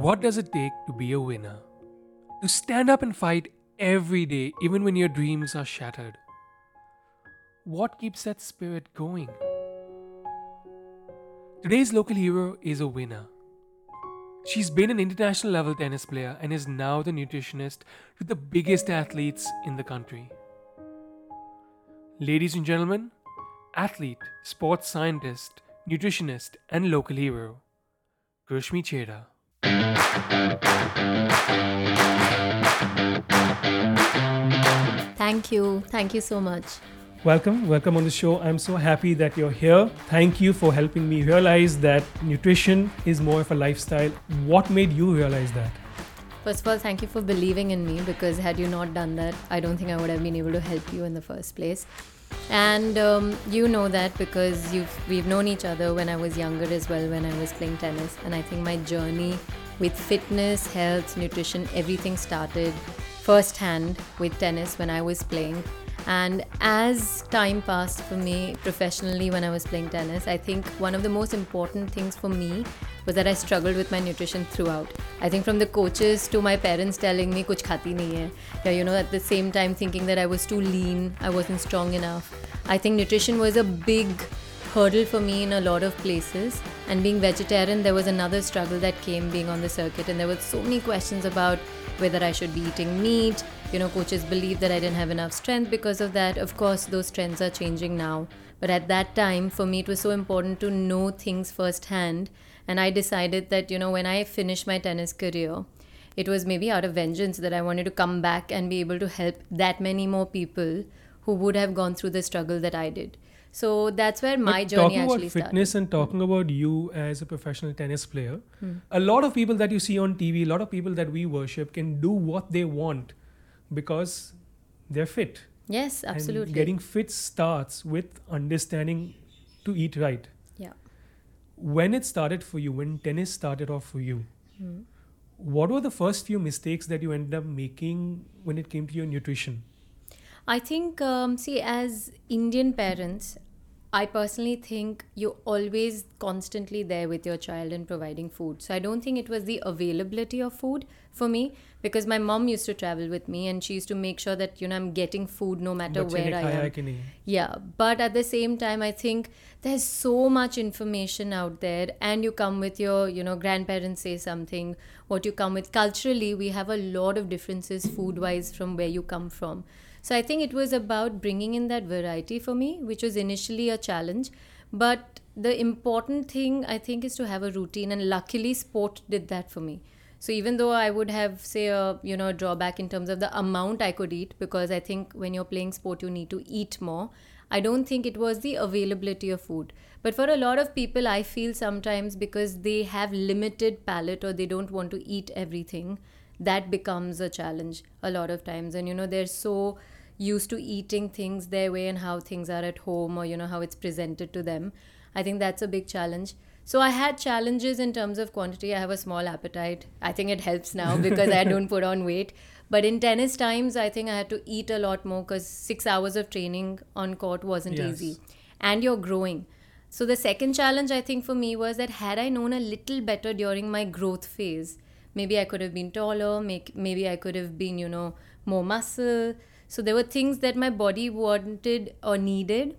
What does it take to be a winner? To stand up and fight every day, even when your dreams are shattered? What keeps that spirit going? Today's local hero is a winner. She's been an international level tennis player and is now the nutritionist to the biggest athletes in the country. Ladies and gentlemen, athlete, sports scientist, nutritionist, and local hero, Krishmi Cheda. Thank you. Thank you so much. Welcome, welcome on the show. I'm so happy that you're here. Thank you for helping me realize that nutrition is more of a lifestyle. What made you realize that? First of all, thank you for believing in me because had you not done that, I don't think I would have been able to help you in the first place. And um, you know that because you've we've known each other when I was younger as well, when I was playing tennis. And I think my journey with fitness, health, nutrition, everything started firsthand with tennis when I was playing. And as time passed for me professionally when I was playing tennis, I think one of the most important things for me was that I struggled with my nutrition throughout. I think from the coaches to my parents telling me kuch khati nahi hai, yeah, you know, at the same time thinking that I was too lean, I wasn't strong enough. I think nutrition was a big hurdle for me in a lot of places. And being vegetarian, there was another struggle that came being on the circuit, and there were so many questions about whether I should be eating meat. You know, coaches believed that I didn't have enough strength because of that. Of course, those trends are changing now. But at that time, for me, it was so important to know things firsthand. And I decided that, you know, when I finished my tennis career, it was maybe out of vengeance that I wanted to come back and be able to help that many more people who would have gone through the struggle that I did. So that's where my But journey talking actually about fitness started. and talking about you as a professional tennis player, Hmm. a lot of people that you see on TV, a lot of people that we worship can do what they want because they're fit. Yes, And absolutely. getting fit starts with understanding to eat right. yeah. When it started for you, when tennis started off for you, Hmm. what were the first few mistakes that you ended up making when it came to your nutrition? I think, um, see, as Indian parents, I personally think you're always constantly there with your child and providing food. So I don't think it was the availability of food for me because my mom used to travel with me and she used to make sure that you know I'm getting food no matter where I am. Yeah, but at the same time I think there's so much information out there and you come with your you know grandparents say something what you come with culturally we have a lot of differences food wise from where you come from. So I think it was about bringing in that variety for me, which was initially a challenge. But the important thing, I think, is to have a routine, and luckily, sport did that for me. So even though I would have say a you know drawback in terms of the amount I could eat because I think when you're playing sport you need to eat more. I don't think it was the availability of food. But for a lot of people I feel sometimes because they have limited palate or they don't want to eat everything that becomes a challenge a lot of times and you know they're so used to eating things their way and how things are at home or you know how it's presented to them. I think that's a big challenge. So I had challenges in terms of quantity. I have a small appetite. I think it helps now because I don't put on weight. But in tennis times, I think I had to eat a lot more because six hours of training on court wasn't Yes. easy. And you're growing. So the second challenge I think for me was that had I known a little better during my growth phase, maybe I could have been taller, make, maybe I could have been, you know, more muscle. So there were things that my body wanted or needed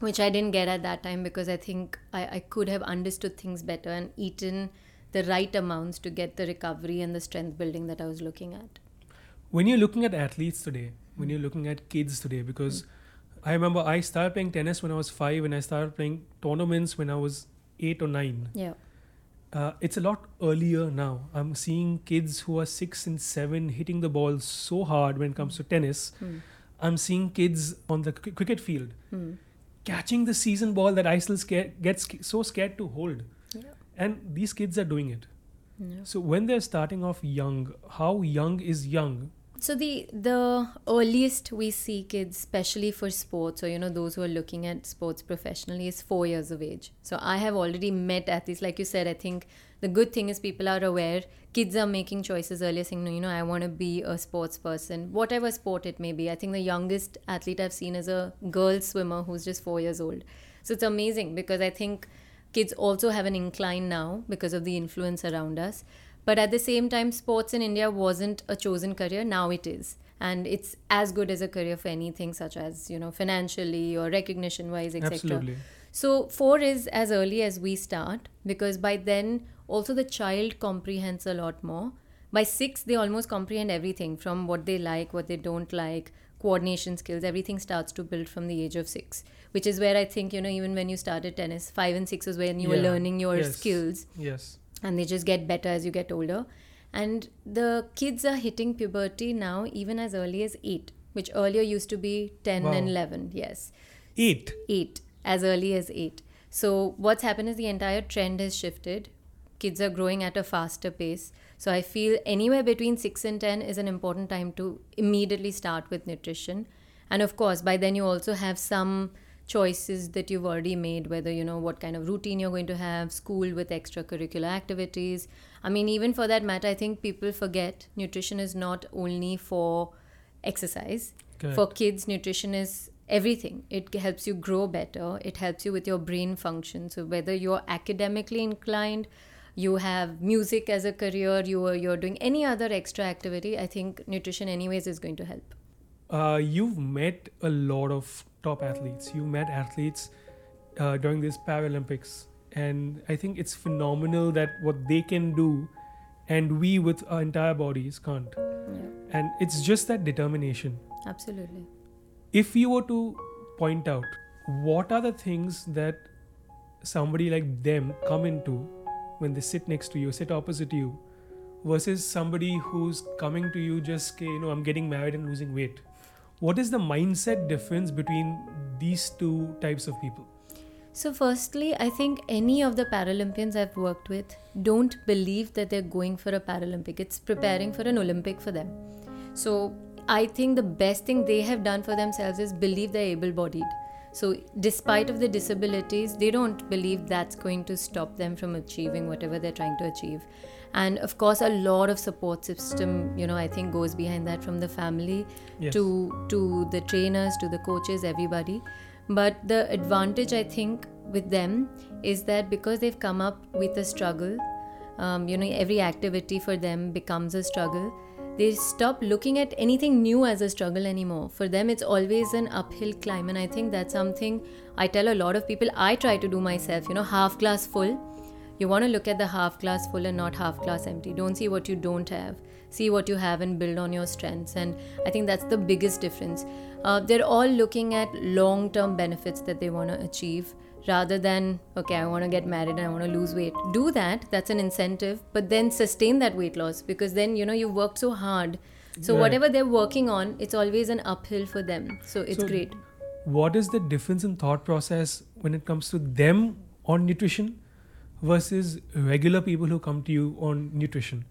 which I didn't get at that time because I think I, I could have understood things better and eaten the right amounts to get the recovery and the strength building that I was looking at. when you're looking at athletes today, when you're looking at kids today, because I remember I started playing tennis when I was five, and I started playing tournaments when I was eight or nine. Yeah. Uh, it's a lot earlier now. I'm seeing kids who are six and seven hitting the ball so hard when it comes to tennis. Hmm. I'm seeing kids on the cri- cricket field Hmm. catching the season ball that I still scare, get sc- so scared to hold. Yeah. And these kids are doing it. Yeah. So when they're starting off young, how young is young? So the the earliest we see kids, especially for sports, or you know those who are looking at sports professionally, is four years of age. So I have already met athletes, like you said. I think the good thing is people are aware. Kids are making choices earlier, saying, "No, you know, I want to be a sports person, whatever sport it may be." I think the youngest athlete I've seen is a girl swimmer who's just four years old. So it's amazing because I think kids also have an incline now because of the influence around us. But at the same time, sports in India wasn't a chosen career. Now it is. And it's as good as a career for anything, such as, you know, financially or recognition wise, etc. Absolutely. So, four is as early as we start because by then also the child comprehends a lot more. By six, they almost comprehend everything from what they like, what they don't like, coordination skills, everything starts to build from the age of six, which is where I think, you know, even when you started tennis, five and six was when you were learning your Yes. skills Yes. And they just get better as you get older. And the kids are hitting puberty now, even as early as eight, which earlier used to be 10 Wow. and 11. Yes Eight. eight as early as eight so what's happened is the entire trend has shifted kids are growing at a faster pace so i feel anywhere between 6 and 10 is an important time to immediately start with nutrition and of course by then you also have some choices that you've already made whether you know what kind of routine you're going to have school with extracurricular activities. I mean even for that matter i think people forget nutrition is not only for exercise. Correct. for kids nutrition is everything. It helps you grow better. It helps you with your brain function. So whether you're academically inclined you have music as a career you are you're doing any other extra activity i think nutrition anyways is going to help uh, you've met a lot of top athletes. You met athletes uh, during these Paralympics, and I think it's phenomenal that what they can do, and we with our entire bodies can't. yeah And it's just that determination. absolutely If you were to point out what are the things that somebody like them come into when they sit next to you, sit opposite you, versus somebody who's coming to you just, you know, I'm getting married and losing weight. What is the mindset difference between these two types of people? So, firstly, I think any of the Paralympians I've worked with don't believe that they're going for a Paralympic. It's preparing for an Olympic for them. So, I think the best thing they have done for themselves is believe they're able bodied. So, despite of the disabilities, they don't believe that's going to stop them from achieving whatever they're trying to achieve. And of course, a lot of support system, you know, I think goes behind that from the family Yes. to to the trainers to the coaches everybody but the advantage i think with them is that because they've come up with a struggle um, you know every activity for them becomes a struggle they stop looking at anything new as a struggle anymore for them it's always an uphill climb and i think that's something i tell a lot of people i try to do myself you know half glass full you want to look at the half glass full and not half glass empty. Don't see what you don't have. See what you have and build on your strengths. And I think that's the biggest difference. Uh, they're all looking at long term benefits that they want to achieve rather than, okay, I want to get married and I want to lose weight. Do that, that's an incentive, but then sustain that weight loss because then, you know, you've worked so hard. So, Right. whatever they're working on, it's always an uphill for them. So, it's So- great. What is the difference in thought process when it comes to them on nutrition versus regular people who come to you on nutrition?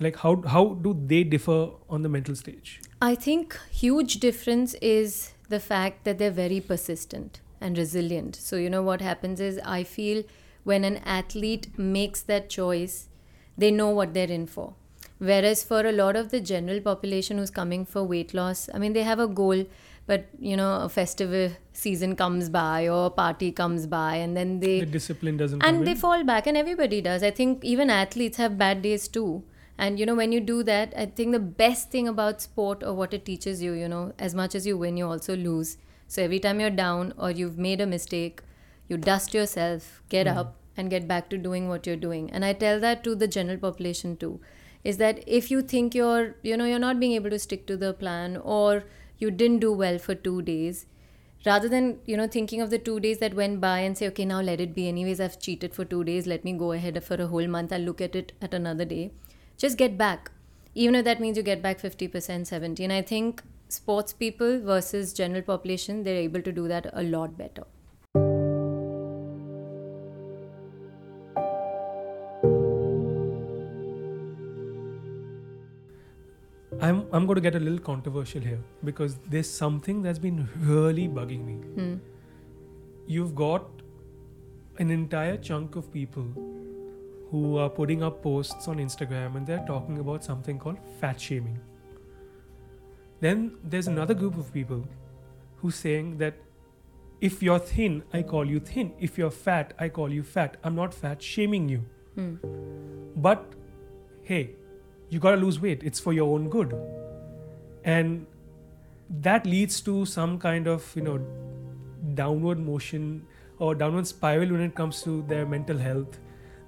Like how how do they differ on the mental stage? I think huge difference is the fact that they're very persistent and resilient. So you know what happens is I feel when an athlete makes that choice, they know what they're in for. Whereas for a lot of the general population who's coming for weight loss, I mean they have a goal, but you know a festive season comes by or a party comes by, and then they the discipline doesn't and they in. fall back and everybody does i think even athletes have bad days too and you know when you do that i think the best thing about sport or what it teaches you you know as much as you win you also lose so every time you're down or you've made a mistake you dust yourself get Mm. up and get back to doing what you're doing. And i tell that to the general population too is that if you think you're you know you're not being able to stick to the plan or you didn't do well for 2 days rather than you know thinking of the two days that went by and say okay now let it be anyways. I've cheated for two days. Let me go ahead for a whole month. I'll look at it at another day. Just get back. Even if that means you get back 50% 70 and i think sports people versus general population they're able to do that a lot better I'm I'm going to get a little controversial here because there's something that's been really bugging me. Hmm. You've got an entire chunk of people who are putting up posts on Instagram and they're talking about something called fat shaming. Then there's another group of people who's saying that if you're thin, I call you thin. If you're fat, I call you fat. I'm not fat shaming you. Hmm. But hey, you got to lose weight. It's for your own good. And that leads to some kind of, you know, downward motion or downward spiral when it comes to their mental health.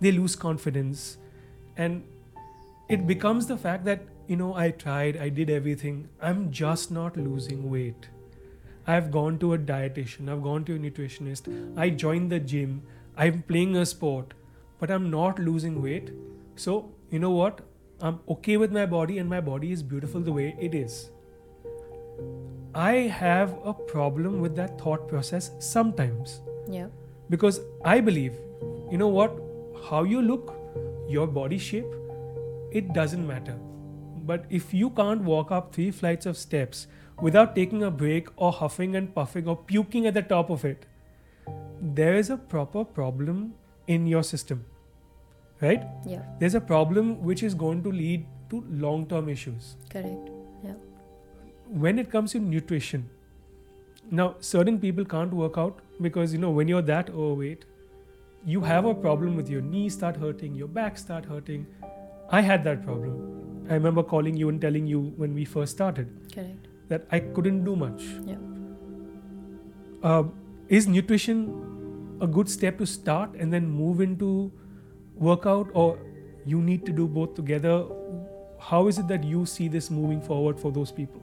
They lose confidence. And it becomes the fact that, you know, I tried, I did everything. I'm just not losing weight. I've gone to a dietitian, I've gone to a nutritionist, I joined the gym, I'm playing a sport, but I'm not losing weight. So, you know what? I'm okay with my body, and my body is beautiful the way it is. I have a problem with that thought process sometimes Yeah. because I believe, you know what, how you look, your body shape, it doesn't matter. But if you can't walk up three flights of steps without taking a break or huffing and puffing or puking at the top of it, there is a proper problem in your system, right? Yeah. There's a problem which is going to lead to long term issues Correct. Yeah. when it comes to nutrition now certain people can't work out because you know when you're that overweight you have a problem with your knees start hurting your back start hurting i had that problem i remember calling you and telling you when we first started Correct. that i couldn't do much Yeah. uh, is nutrition a good step to start and then move into workout or you need to do both together how is it that you see this moving forward for those people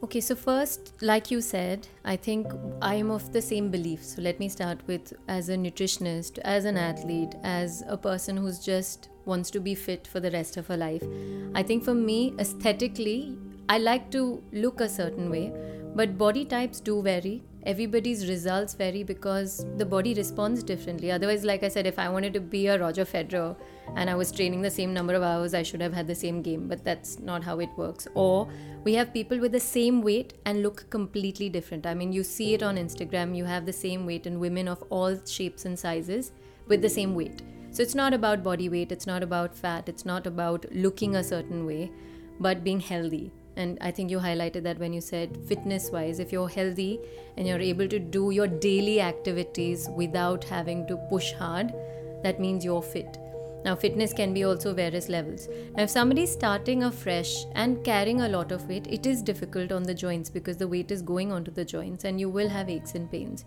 Okay, so first, like you said, I think I am of the same belief. So let me start with as a nutritionist, as an athlete, as a person who's just wants to be fit for the rest of her life. I think for me, aesthetically, I like to look a certain way, but body types do vary. Everybody's results vary because the body responds differently. Otherwise, like I said, if I wanted to be a Roger Federer and I was training the same number of hours, I should have had the same game, but that's not how it works. Or we have people with the same weight and look completely different. I mean, you see it on Instagram, you have the same weight and women of all shapes and sizes with the same weight. So it's not about body weight, it's not about fat, it's not about looking a certain way, but being healthy. And I think you highlighted that when you said fitness wise, if you're healthy and you're able to do your daily activities without having to push hard, that means you're fit. Now, fitness can be also various levels. Now, if somebody's starting afresh and carrying a lot of weight, it is difficult on the joints because the weight is going onto the joints and you will have aches and pains.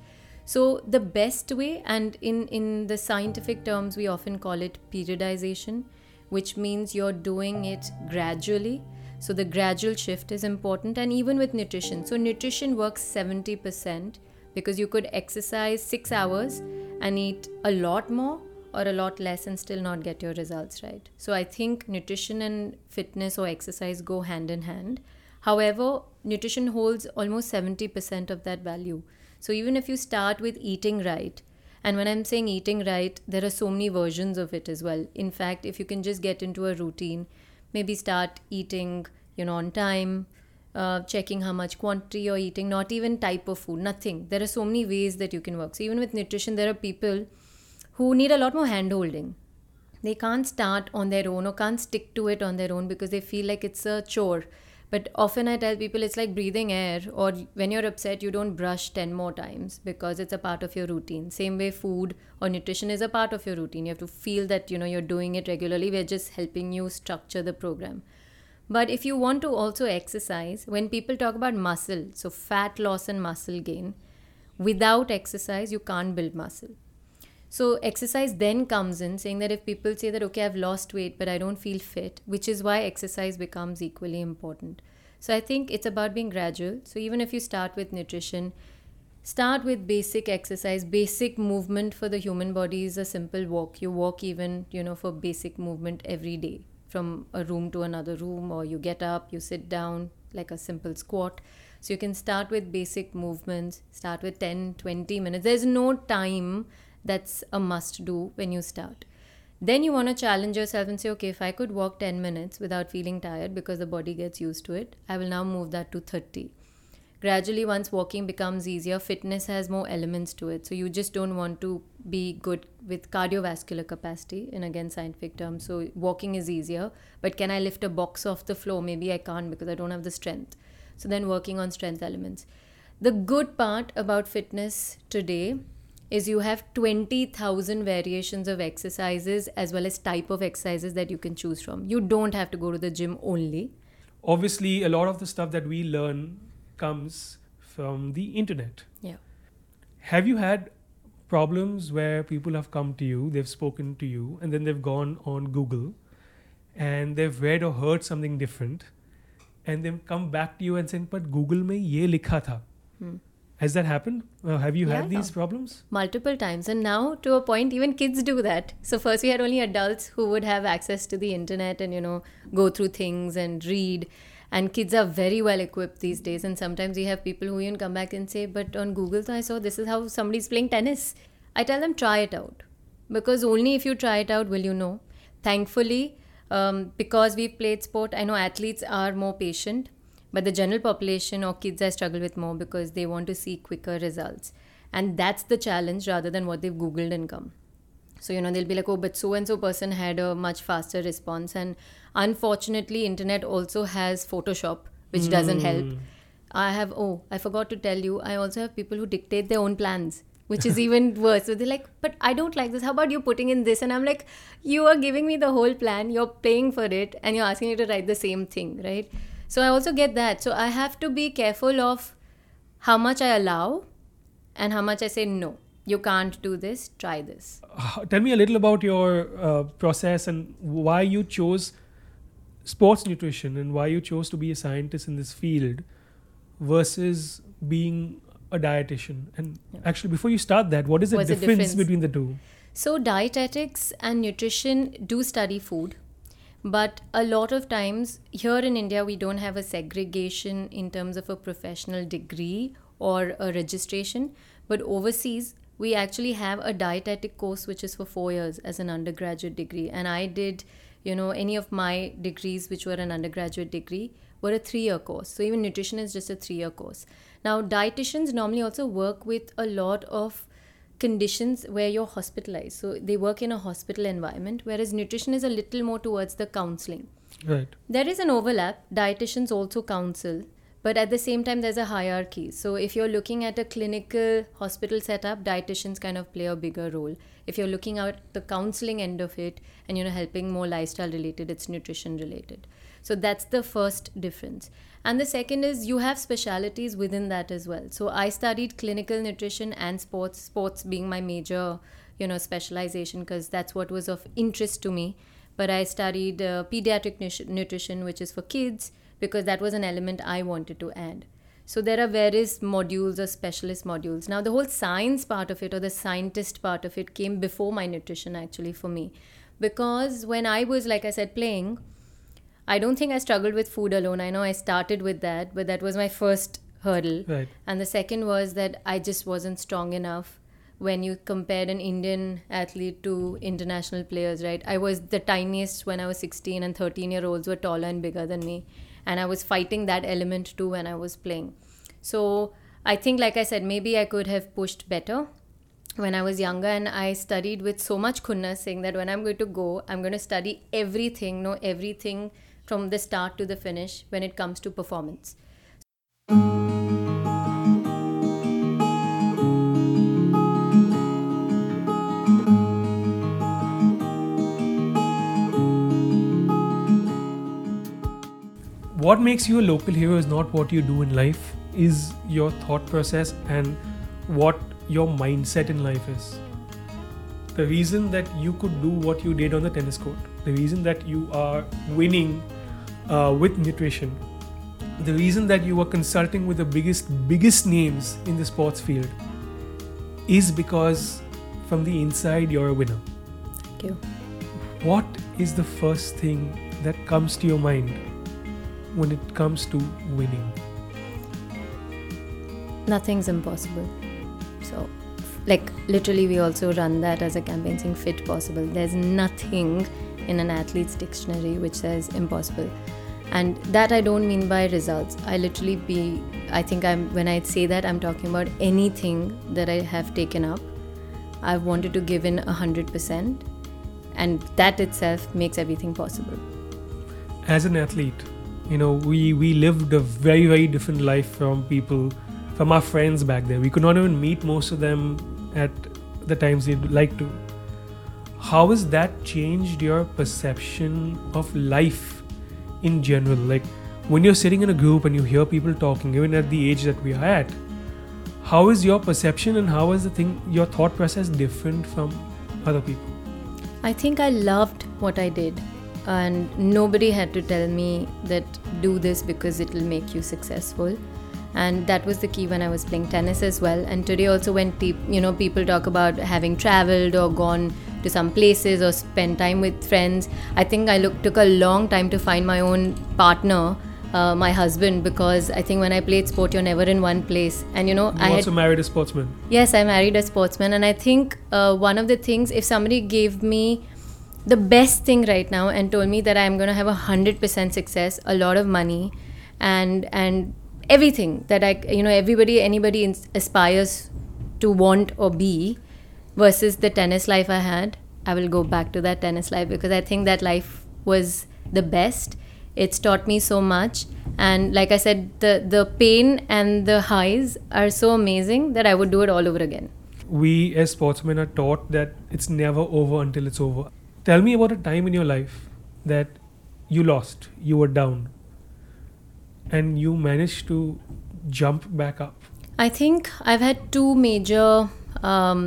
So, the best way, and in, in the scientific terms, we often call it periodization, which means you're doing it gradually. So, the gradual shift is important, and even with nutrition. So, nutrition works 70% because you could exercise six hours and eat a lot more or a lot less and still not get your results right. So I think nutrition and fitness or exercise go hand in hand. However, nutrition holds almost 70% of that value. So even if you start with eating right, and when I'm saying eating right, there are so many versions of it as well. In fact, if you can just get into a routine, maybe start eating, you know, on time, uh, checking how much quantity you're eating, not even type of food, nothing. There are so many ways that you can work. So even with nutrition, there are people who need a lot more hand holding. They can't start on their own or can't stick to it on their own because they feel like it's a chore. But often I tell people it's like breathing air, or when you're upset, you don't brush 10 more times because it's a part of your routine. Same way, food or nutrition is a part of your routine. You have to feel that you know you're doing it regularly. We're just helping you structure the program. But if you want to also exercise, when people talk about muscle, so fat loss and muscle gain, without exercise, you can't build muscle. So, exercise then comes in saying that if people say that, okay, I've lost weight, but I don't feel fit, which is why exercise becomes equally important. So, I think it's about being gradual. So, even if you start with nutrition, start with basic exercise. Basic movement for the human body is a simple walk. You walk even, you know, for basic movement every day from a room to another room, or you get up, you sit down like a simple squat. So, you can start with basic movements, start with 10, 20 minutes. There's no time that's a must do when you start. Then you want to challenge yourself and say, okay, if I could walk 10 minutes without feeling tired because the body gets used to it, I will now move that to 30. Gradually, once walking becomes easier, fitness has more elements to it. So you just don't want to be good with cardiovascular capacity, in again scientific terms. So walking is easier, but can I lift a box off the floor? Maybe I can't because I don't have the strength. So then working on strength elements. The good part about fitness today is you have 20000 variations of exercises as well as type of exercises that you can choose from you don't have to go to the gym only Obviously, a lot of the stuff that we learn comes from the internet. yeah Have you had problems where people have come to you, they've spoken to you, and then they've gone on Google and they've read or heard something different and they've come back to you and saying, but Google mein ye likha tha. Hmm. Has that happened? Uh, have you had these problems? multiple times. And now to a point even kids do that. So first we had only adults who would have access to the internet and you know go through things and read. And kids are very well equipped these days. And sometimes we have people who even come back and say but on google i saw this is how somebody's playing tennis. I tell them try it out. Because only if you try it out will you know. Thankfully um, because we've played sport i know athletes are more patient but the general population or kids i struggle with more because they want to see quicker results. And that's the challenge rather than what they've googled and come. So you know they'll be like oh but so and so person had a much faster response. And unfortunately internet also has photoshop which doesn't help. Hmm. I have oh I forgot to tell you I also have people who dictate their own plans which is even worse. So they're like but I don't like this. How about you putting in this? And I'm like you are giving me the whole plan. You're paying for it and you're asking me to write the same thing right so I also get that so I have to be careful of how much I allow and how much I say no you can't do this try this Uh, tell me a little about your uh, process and why you chose sports nutrition and why you chose to be a scientist in this field versus being a dietitian. And Yeah. actually, before you start that, what is the What's the difference, difference? between the two? So, dietetics and nutrition do study food, but a lot of times here in India, we don't have a segregation in terms of a professional degree or a registration. But overseas, we actually have a dietetic course which is for four years as an undergraduate degree. And I did, you know, any of my degrees which were an undergraduate degree were a three year course. So, even nutrition is just a three year course. Now, dietitians normally also work with a lot of conditions where you're hospitalized. So they work in a hospital environment, whereas nutrition is a little more towards the counseling. Right. There is an overlap. Dietitians also counsel, but at the same time, there's a hierarchy. So if you're looking at a clinical hospital setup, dietitians kind of play a bigger role. If you're looking at the counseling end of it and you know helping more lifestyle related, it's nutrition related. So that's the first difference. And the second is you have specialities within that as well. So I studied clinical nutrition and sports, sports being my major, you know, specialization because that's what was of interest to me. But I studied uh, pediatric nutrition, which is for kids, because that was an element I wanted to add. So there are various modules or specialist modules. Now the whole science part of it or the scientist part of it came before my nutrition actually for me. Because when I was, like I said, playing, I don't think I struggled with food alone. I know I started with that, but that was my first hurdle. Right. And the second was that I just wasn't strong enough when you compared an Indian athlete to international players, right? I was the tiniest when I was 16, and 13 year olds were taller and bigger than me. And I was fighting that element too when I was playing. So I think, like I said, maybe I could have pushed better when I was younger, and I studied with so much khunnas, saying that when I'm going to go, I'm going to study everything, know everything from the start to the finish when it comes to performance. What makes you a local hero is not what you do in life, is your thought process and what your mindset in life is. The reason that you could do what you did on the tennis court, the reason that you are winning uh, with nutrition, the reason that you are consulting with the biggest, biggest names in the sports field is because from the inside you're a winner. Thank you. What is the first thing that comes to your mind when it comes to winning? nothing's impossible. So, like, literally, we also run that as a campaign saying fit possible. There's nothing in an athlete's dictionary which says impossible. And that I don't mean by results. I literally be, I think I'm, when I say that, I'm talking about anything that I have taken up. I've wanted to give in 100%. And that itself makes everything possible. As an athlete, you know, we, we lived a very, very different life from people, from our friends back there. We could not even meet most of them at the times they'd like to. How has that changed your perception of life in general? Like when you're sitting in a group and you hear people talking, even at the age that we are at, how is your perception and how is the thing your thought process different from other people? I think I loved what I did, and nobody had to tell me that do this because it will make you successful. And that was the key when I was playing tennis as well. And today also, when pe- you know people talk about having traveled or gone to some places or spend time with friends, I think I look, took a long time to find my own partner uh, my husband because I think when I played sport, you're never in one place. And you know, You I had also married a sportsman. Yes, I married a sportsman, and I think uh, one of the things, if somebody gave me the best thing right now and told me that I'm going to have a hundred percent success, a lot of money, and and everything that I, you know, everybody, anybody aspires to want or be, versus the tennis life I had, I will go back to that tennis life because I think that life was the best. It's taught me so much, and like I said, the the pain and the highs are so amazing that I would do it all over again. we as sportsmen are taught that it's never over until it's over. Tell me about a time in your life that you lost, you were down, and you managed to jump back up. I think I've had two major um,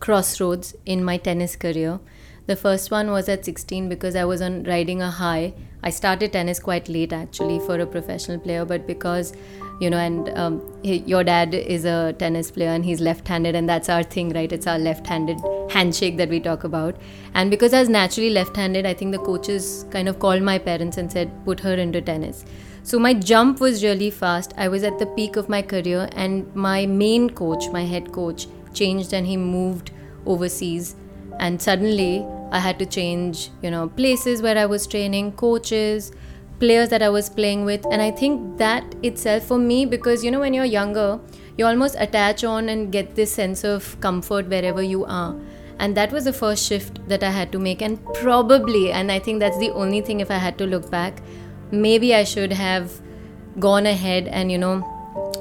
crossroads in my tennis career. The first one was at 16 because I was on riding a high. I started tennis quite late actually for a professional player, but because you know, and um, he, your dad is a tennis player and he's left-handed, and that's our thing, right? It's our left-handed handshake that we talk about. And because I was naturally left-handed, I think the coaches kind of called my parents and said, "Put her into tennis." So my jump was really fast. I was at the peak of my career, and my main coach, my head coach, changed and he moved overseas. And suddenly, I had to change, you know, places where I was training, coaches, players that I was playing with. And I think that itself for me, because you know, when you're younger, you almost attach on and get this sense of comfort wherever you are. And that was the first shift that I had to make. And probably, and I think that's the only thing if I had to look back, maybe I should have gone ahead and, you know,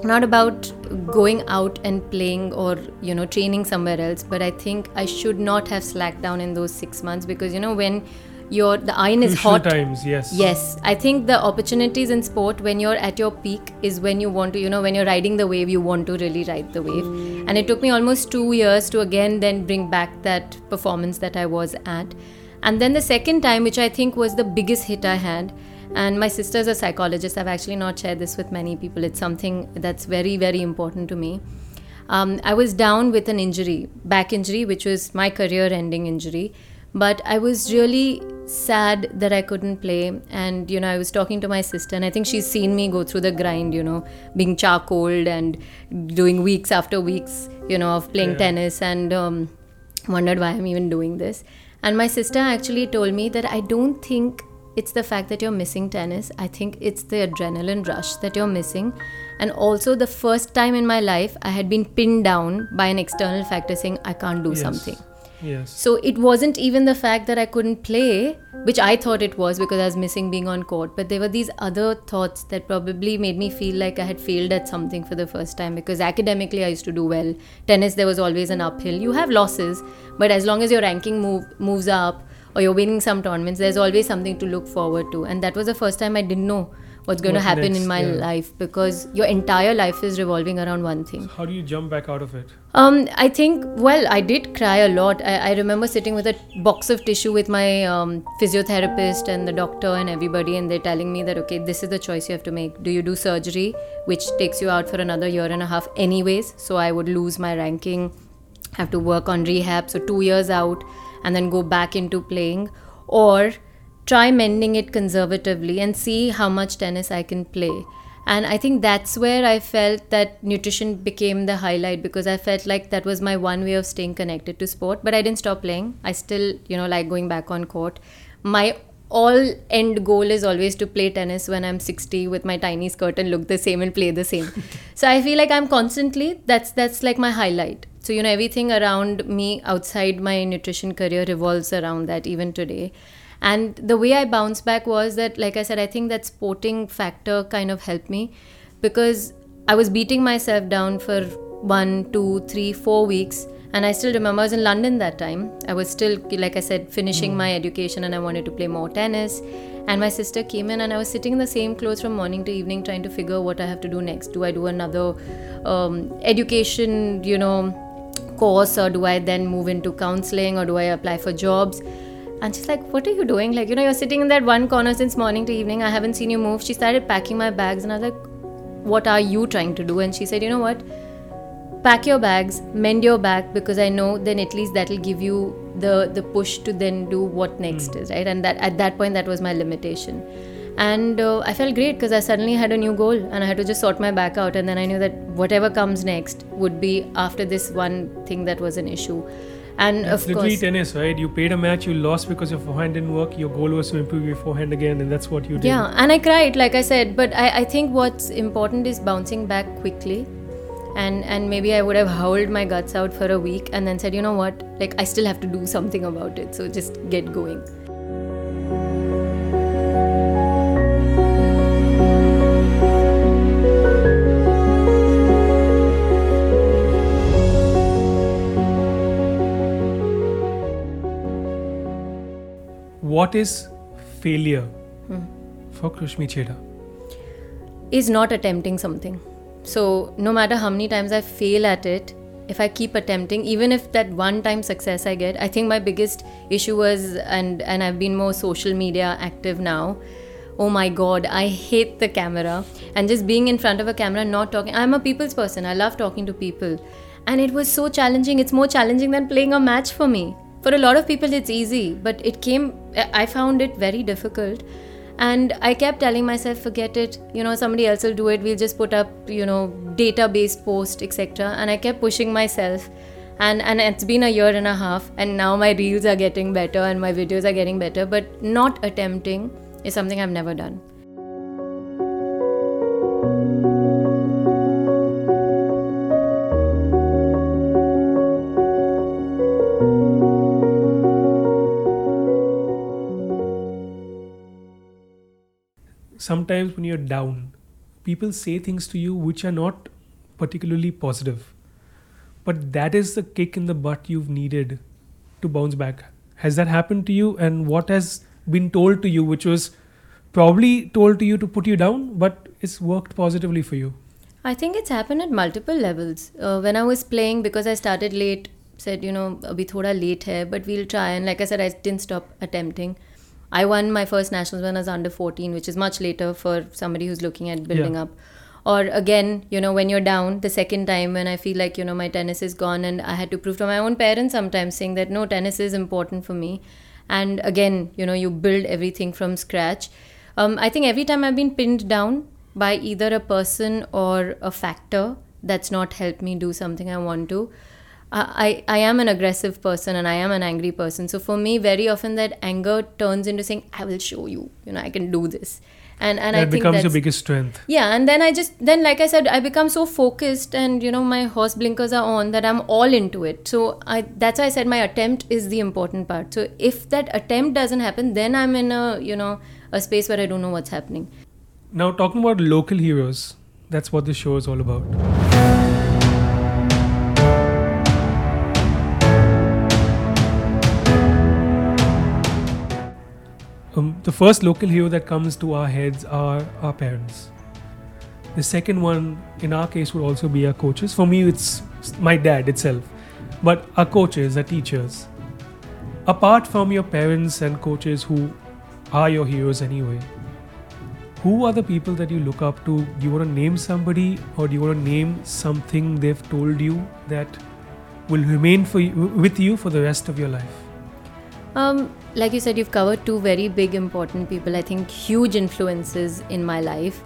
not about going out and playing or you know training somewhere else but i think i should not have slacked down in those 6 months because you know when your the iron is Crucial hot times, yes. Yes, I think the opportunities in sport when you're at your peak is when you want to, you know, when you're riding the wave, you want to really ride the wave. And it took me almost two years to again then bring back that performance that I was at. And then the second time, which I think was the biggest hit I had, and my sister's a psychologist, I've actually not shared this with many people. It's something that's very, very important to me. Um, I was down with an injury, back injury, which was my career ending injury. But I was really sad that I couldn't play. And, you know, I was talking to my sister, and I think she's seen me go through the grind, you know, being charcoaled and doing weeks after weeks, you know, of playing Yeah. tennis and um, wondered why I'm even doing this. And my sister actually told me that I don't think it's the fact that you're missing tennis. I think it's the adrenaline rush that you're missing. And also, the first time in my life, I had been pinned down by an external factor saying, I can't do Yes. something. Yes. So it wasn't even the fact that I couldn't play, which I thought it was because I was missing being on court, but there were these other thoughts that probably made me feel like I had failed at something for the first time because academically I used to do well. Tennis, there was always an uphill. You have losses, but as long as your ranking move, moves up or you're winning some tournaments, there's always something to look forward to. And that was the first time I didn't know what's going What to happen next, in my yeah. life because your entire life is revolving around one thing. How do you jump back out of it? Um, I think, well, I did cry a lot. I, I remember sitting with a box of tissue with my um, physiotherapist and the doctor and everybody, and they're telling me that, okay, this is the choice you have to make. Do you do surgery, which takes you out for another year and a half, anyways? So I would lose my ranking, have to work on rehab, so two years out, and then go back into playing, or try mending it conservatively and see how much tennis I can play. And I think that's where I felt that nutrition became the highlight because I felt like that was my one way of staying connected to sport. But I didn't stop playing. I still, you know, like going back on court. My all end goal is always to play tennis when I'm 60 with my tiny skirt and look the same and play the same. so I feel like I'm constantly that's that's like my highlight. So you know everything around me outside my nutrition career revolves around that even today. And the way I bounced back was that, like I said, I think that sporting factor kind of helped me because I was beating myself down for one, two, three, four weeks. And I still remember I was in London that time. I was still, like I said, finishing my education and I wanted to play more tennis. And my sister came in and I was sitting in the same clothes from morning to evening trying to figure what I have to do next. Do I do another um, education, you know, course or do I then move into counseling or do I apply for jobs? And she's like, What are you doing? Like, you know, you're sitting in that one corner since morning to evening. I haven't seen you move. She started packing my bags and I was like, What are you trying to do? And she said, You know what? pack your bags mend your back because i know then at least that'll give you the the push to then do what next Mm. is right and that at that point that was my limitation and uh, i felt great because i suddenly had a new goal and i had to just sort my back out and then i knew that whatever comes next would be after this one thing that was an issue and It's of literally course tennis, right? You played a match, you lost because your forehand didn't work. Your goal was to improve your forehand again, and that's what you did. Yeah, and I cried, like I said. But I, I think what's important is bouncing back quickly. And and maybe I would have howled my guts out for a week and then said, you know what, like I still have to do something about it. So just get going. What is failure Hmm. for Krishmi Cheda? Is not attempting something. So no matter how many times I fail at it, if I keep attempting, even if that one time success I get, I think my biggest issue was and and I've been more social media active now. Oh my god, I hate the camera and just being in front of a camera, not talking. I'm a people's person. I love talking to people. And it was so challenging. It's more challenging than playing a match for me. For a lot of people, it's easy, but it came, I found it very difficult. And I kept telling myself, forget it, you know, somebody else will do it. We'll just put up, you know, database post, etc. And I kept pushing myself. And, and it's been a year and a half, and now my reels are getting better and my videos are getting better, but not attempting is something I've never done. Sometimes when you're down, people say things to you which are not particularly positive. But that is the kick in the butt you've needed to bounce back. Has that happened to you? And what has been told to you, which was probably told to you to put you down, but it's worked positively for you? I think it's happened at multiple levels. Uh, when I was playing, because I started late, said, you know, abhi thoda late hai, but we'll try. And like I said, I didn't stop attempting. I won my first nationals when I was under 14, which is much later for somebody who's looking at building Yeah. up. Or again, you know, when you're down the second time, when I feel like, you know, my tennis is gone, and I had to prove to my own parents sometimes saying that no, tennis is important for me. And again, you know, you build everything from scratch. Um, I think every time I've been pinned down by either a person or a factor that's not helped me do something I want to, I, I am an aggressive person and I am an angry person. So for me, very often that anger turns into saying, I will show you, you know, I can do this. And, and I think becomes your biggest strength. yeah, and then I just then like I said, I become so focused, and you know my horse blinkers are on that I'm all into it. So I that's why I said my attempt is the important part. So if that attempt doesn't happen, then I'm in a you know a space where I don't know what's happening. Now, talking about local heroes, that's what this show is all about. The first local hero that comes to our heads are our parents. The second one, in our case, would also be our coaches. For me, it's my dad itself. But our coaches, our teachers. Apart from your parents and coaches who are your heroes anyway, who are the people that you look up to? Do you want to name somebody or do you want to name something they've told you that will remain for you, with you for the rest of your life? Um, like you said, you've covered two very big, important people. I think huge influences in my life.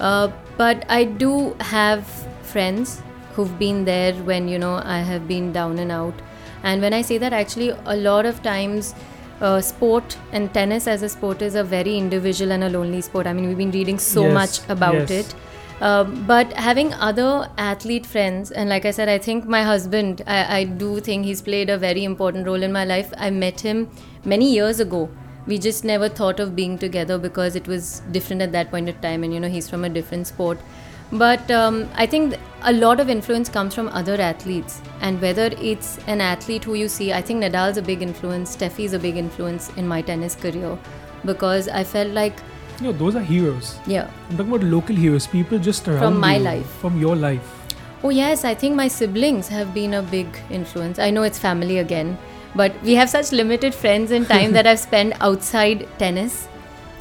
Uh, but I do have friends who've been there when you know I have been down and out. And when I say that, actually, a lot of times, uh, sport and tennis as a sport is a very individual and a lonely sport. I mean, we've been reading so Yes, much about yes. it. Um, but having other athlete friends, and like I said, I think my husband, I, I do think he's played a very important role in my life. I met him many years ago. We just never thought of being together because it was different at that point of time, and you know, he's from a different sport. But um, I think a lot of influence comes from other athletes, and whether it's an athlete who you see, I think Nadal's a big influence, Steffi's a big influence in my tennis career, because I felt like, You know, those are heroes. yeah, I'm talking about local heroes, people just around From my you, life. from your life. Oh, yes, I think my siblings have been a big influence. I know it's family again, but we have such limited friends and time that I've spent outside tennis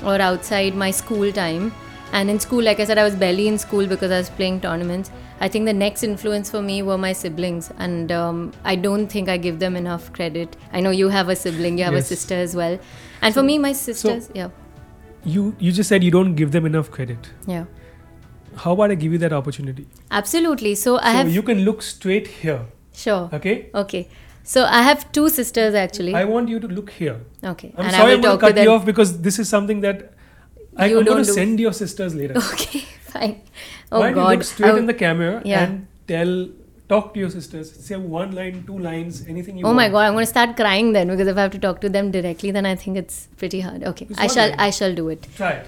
or outside my school time. And in school, like I said, I was barely in school because I was playing tournaments. I think the next influence for me were my siblings, and um, I don't think I give them enough credit. I know you have a sibling, you have Yes. a sister as well. And for me, my sisters, yeah, You you just said you don't give them enough credit. yeah, How about I give you that opportunity? absolutely. So I so have, you can look straight here, sure, okay? okay. So I have two sisters actually. I want you to look here. okay, I'm and sorry I'm going to cut you off because this is something that I, I'm going to send your sisters later. Okay, fine. Oh Why don't God. you look straight I- in the camera Yeah. and tell, talk to your sisters. Say one line, two lines, anything you oh want. oh want. my God, I'm going to start crying then because if I have to talk to them directly, then I think it's pretty hard. Okay, Just I shall. line. I shall do it. Try it.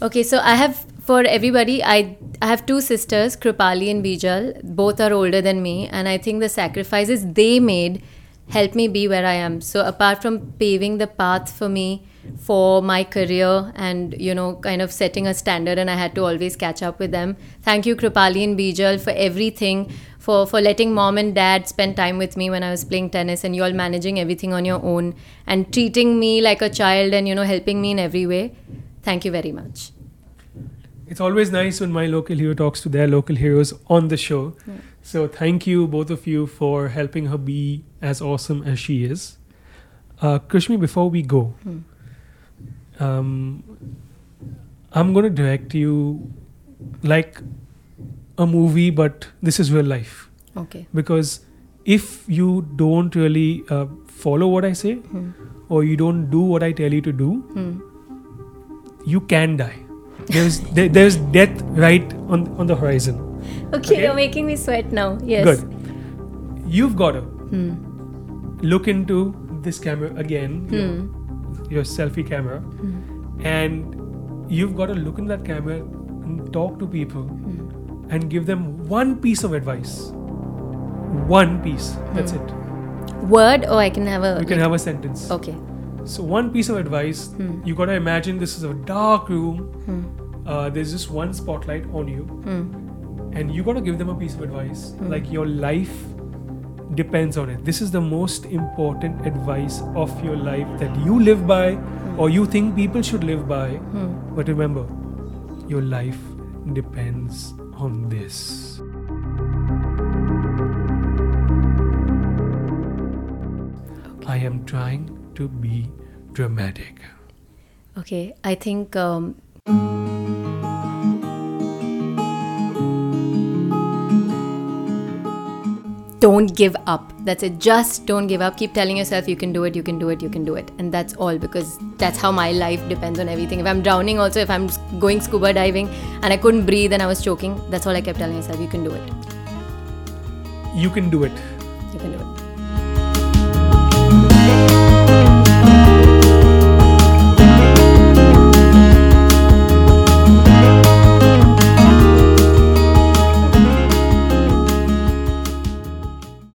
Okay, so I have for everybody. I I have two sisters, Kripali and Bijal. Both are older than me, and I think the sacrifices they made helped me be where I am. So apart from paving the path for me for my career and you know kind of setting a standard and I had to always catch up with them. Thank you Kripali and Bijal for everything for for letting mom and dad spend time with me when I was playing tennis and you all managing everything on your own and treating me like a child and you know helping me in every way. Thank you very much. It's always nice when my local hero talks to their local heroes on the show. So thank you, both of you, for helping her be as awesome as she is. Uh, Krishmi, before we go, Hmm. um, I'm going to direct you like a movie, but this is real life. Okay. Because if you don't really uh, follow what I say, Hmm. or you don't do what I tell you to do, Hmm. you can die. There's there, there's death right on on the horizon. Okay, Okay. you're making me sweat now. Yes. Good. You've got to Hmm. look into this camera again, your, your selfie camera, and you've got to look in that camera and talk to people. And give them one piece of advice. One piece. That's it. Word or I can have a. You can have a sentence. Okay. So one piece of advice. Hmm. You got to imagine this is a dark room. Hmm. Uh, there's just one spotlight on you. Hmm. and you got to give them a piece of advice like your life depends on it this is the most important advice of your life that you live by or you think people should live by Hmm. but remember your life depends on this i am trying to be dramatic Okay. I think. Um, don't give up. That's it. Just don't give up. Keep telling yourself you can do it, you can do it, you can do it. And that's all because that's how my life depends on everything. If I'm drowning, also, if I'm going scuba diving and I couldn't breathe and I was choking, that's all I kept telling myself you can do it. you can do it You can do it.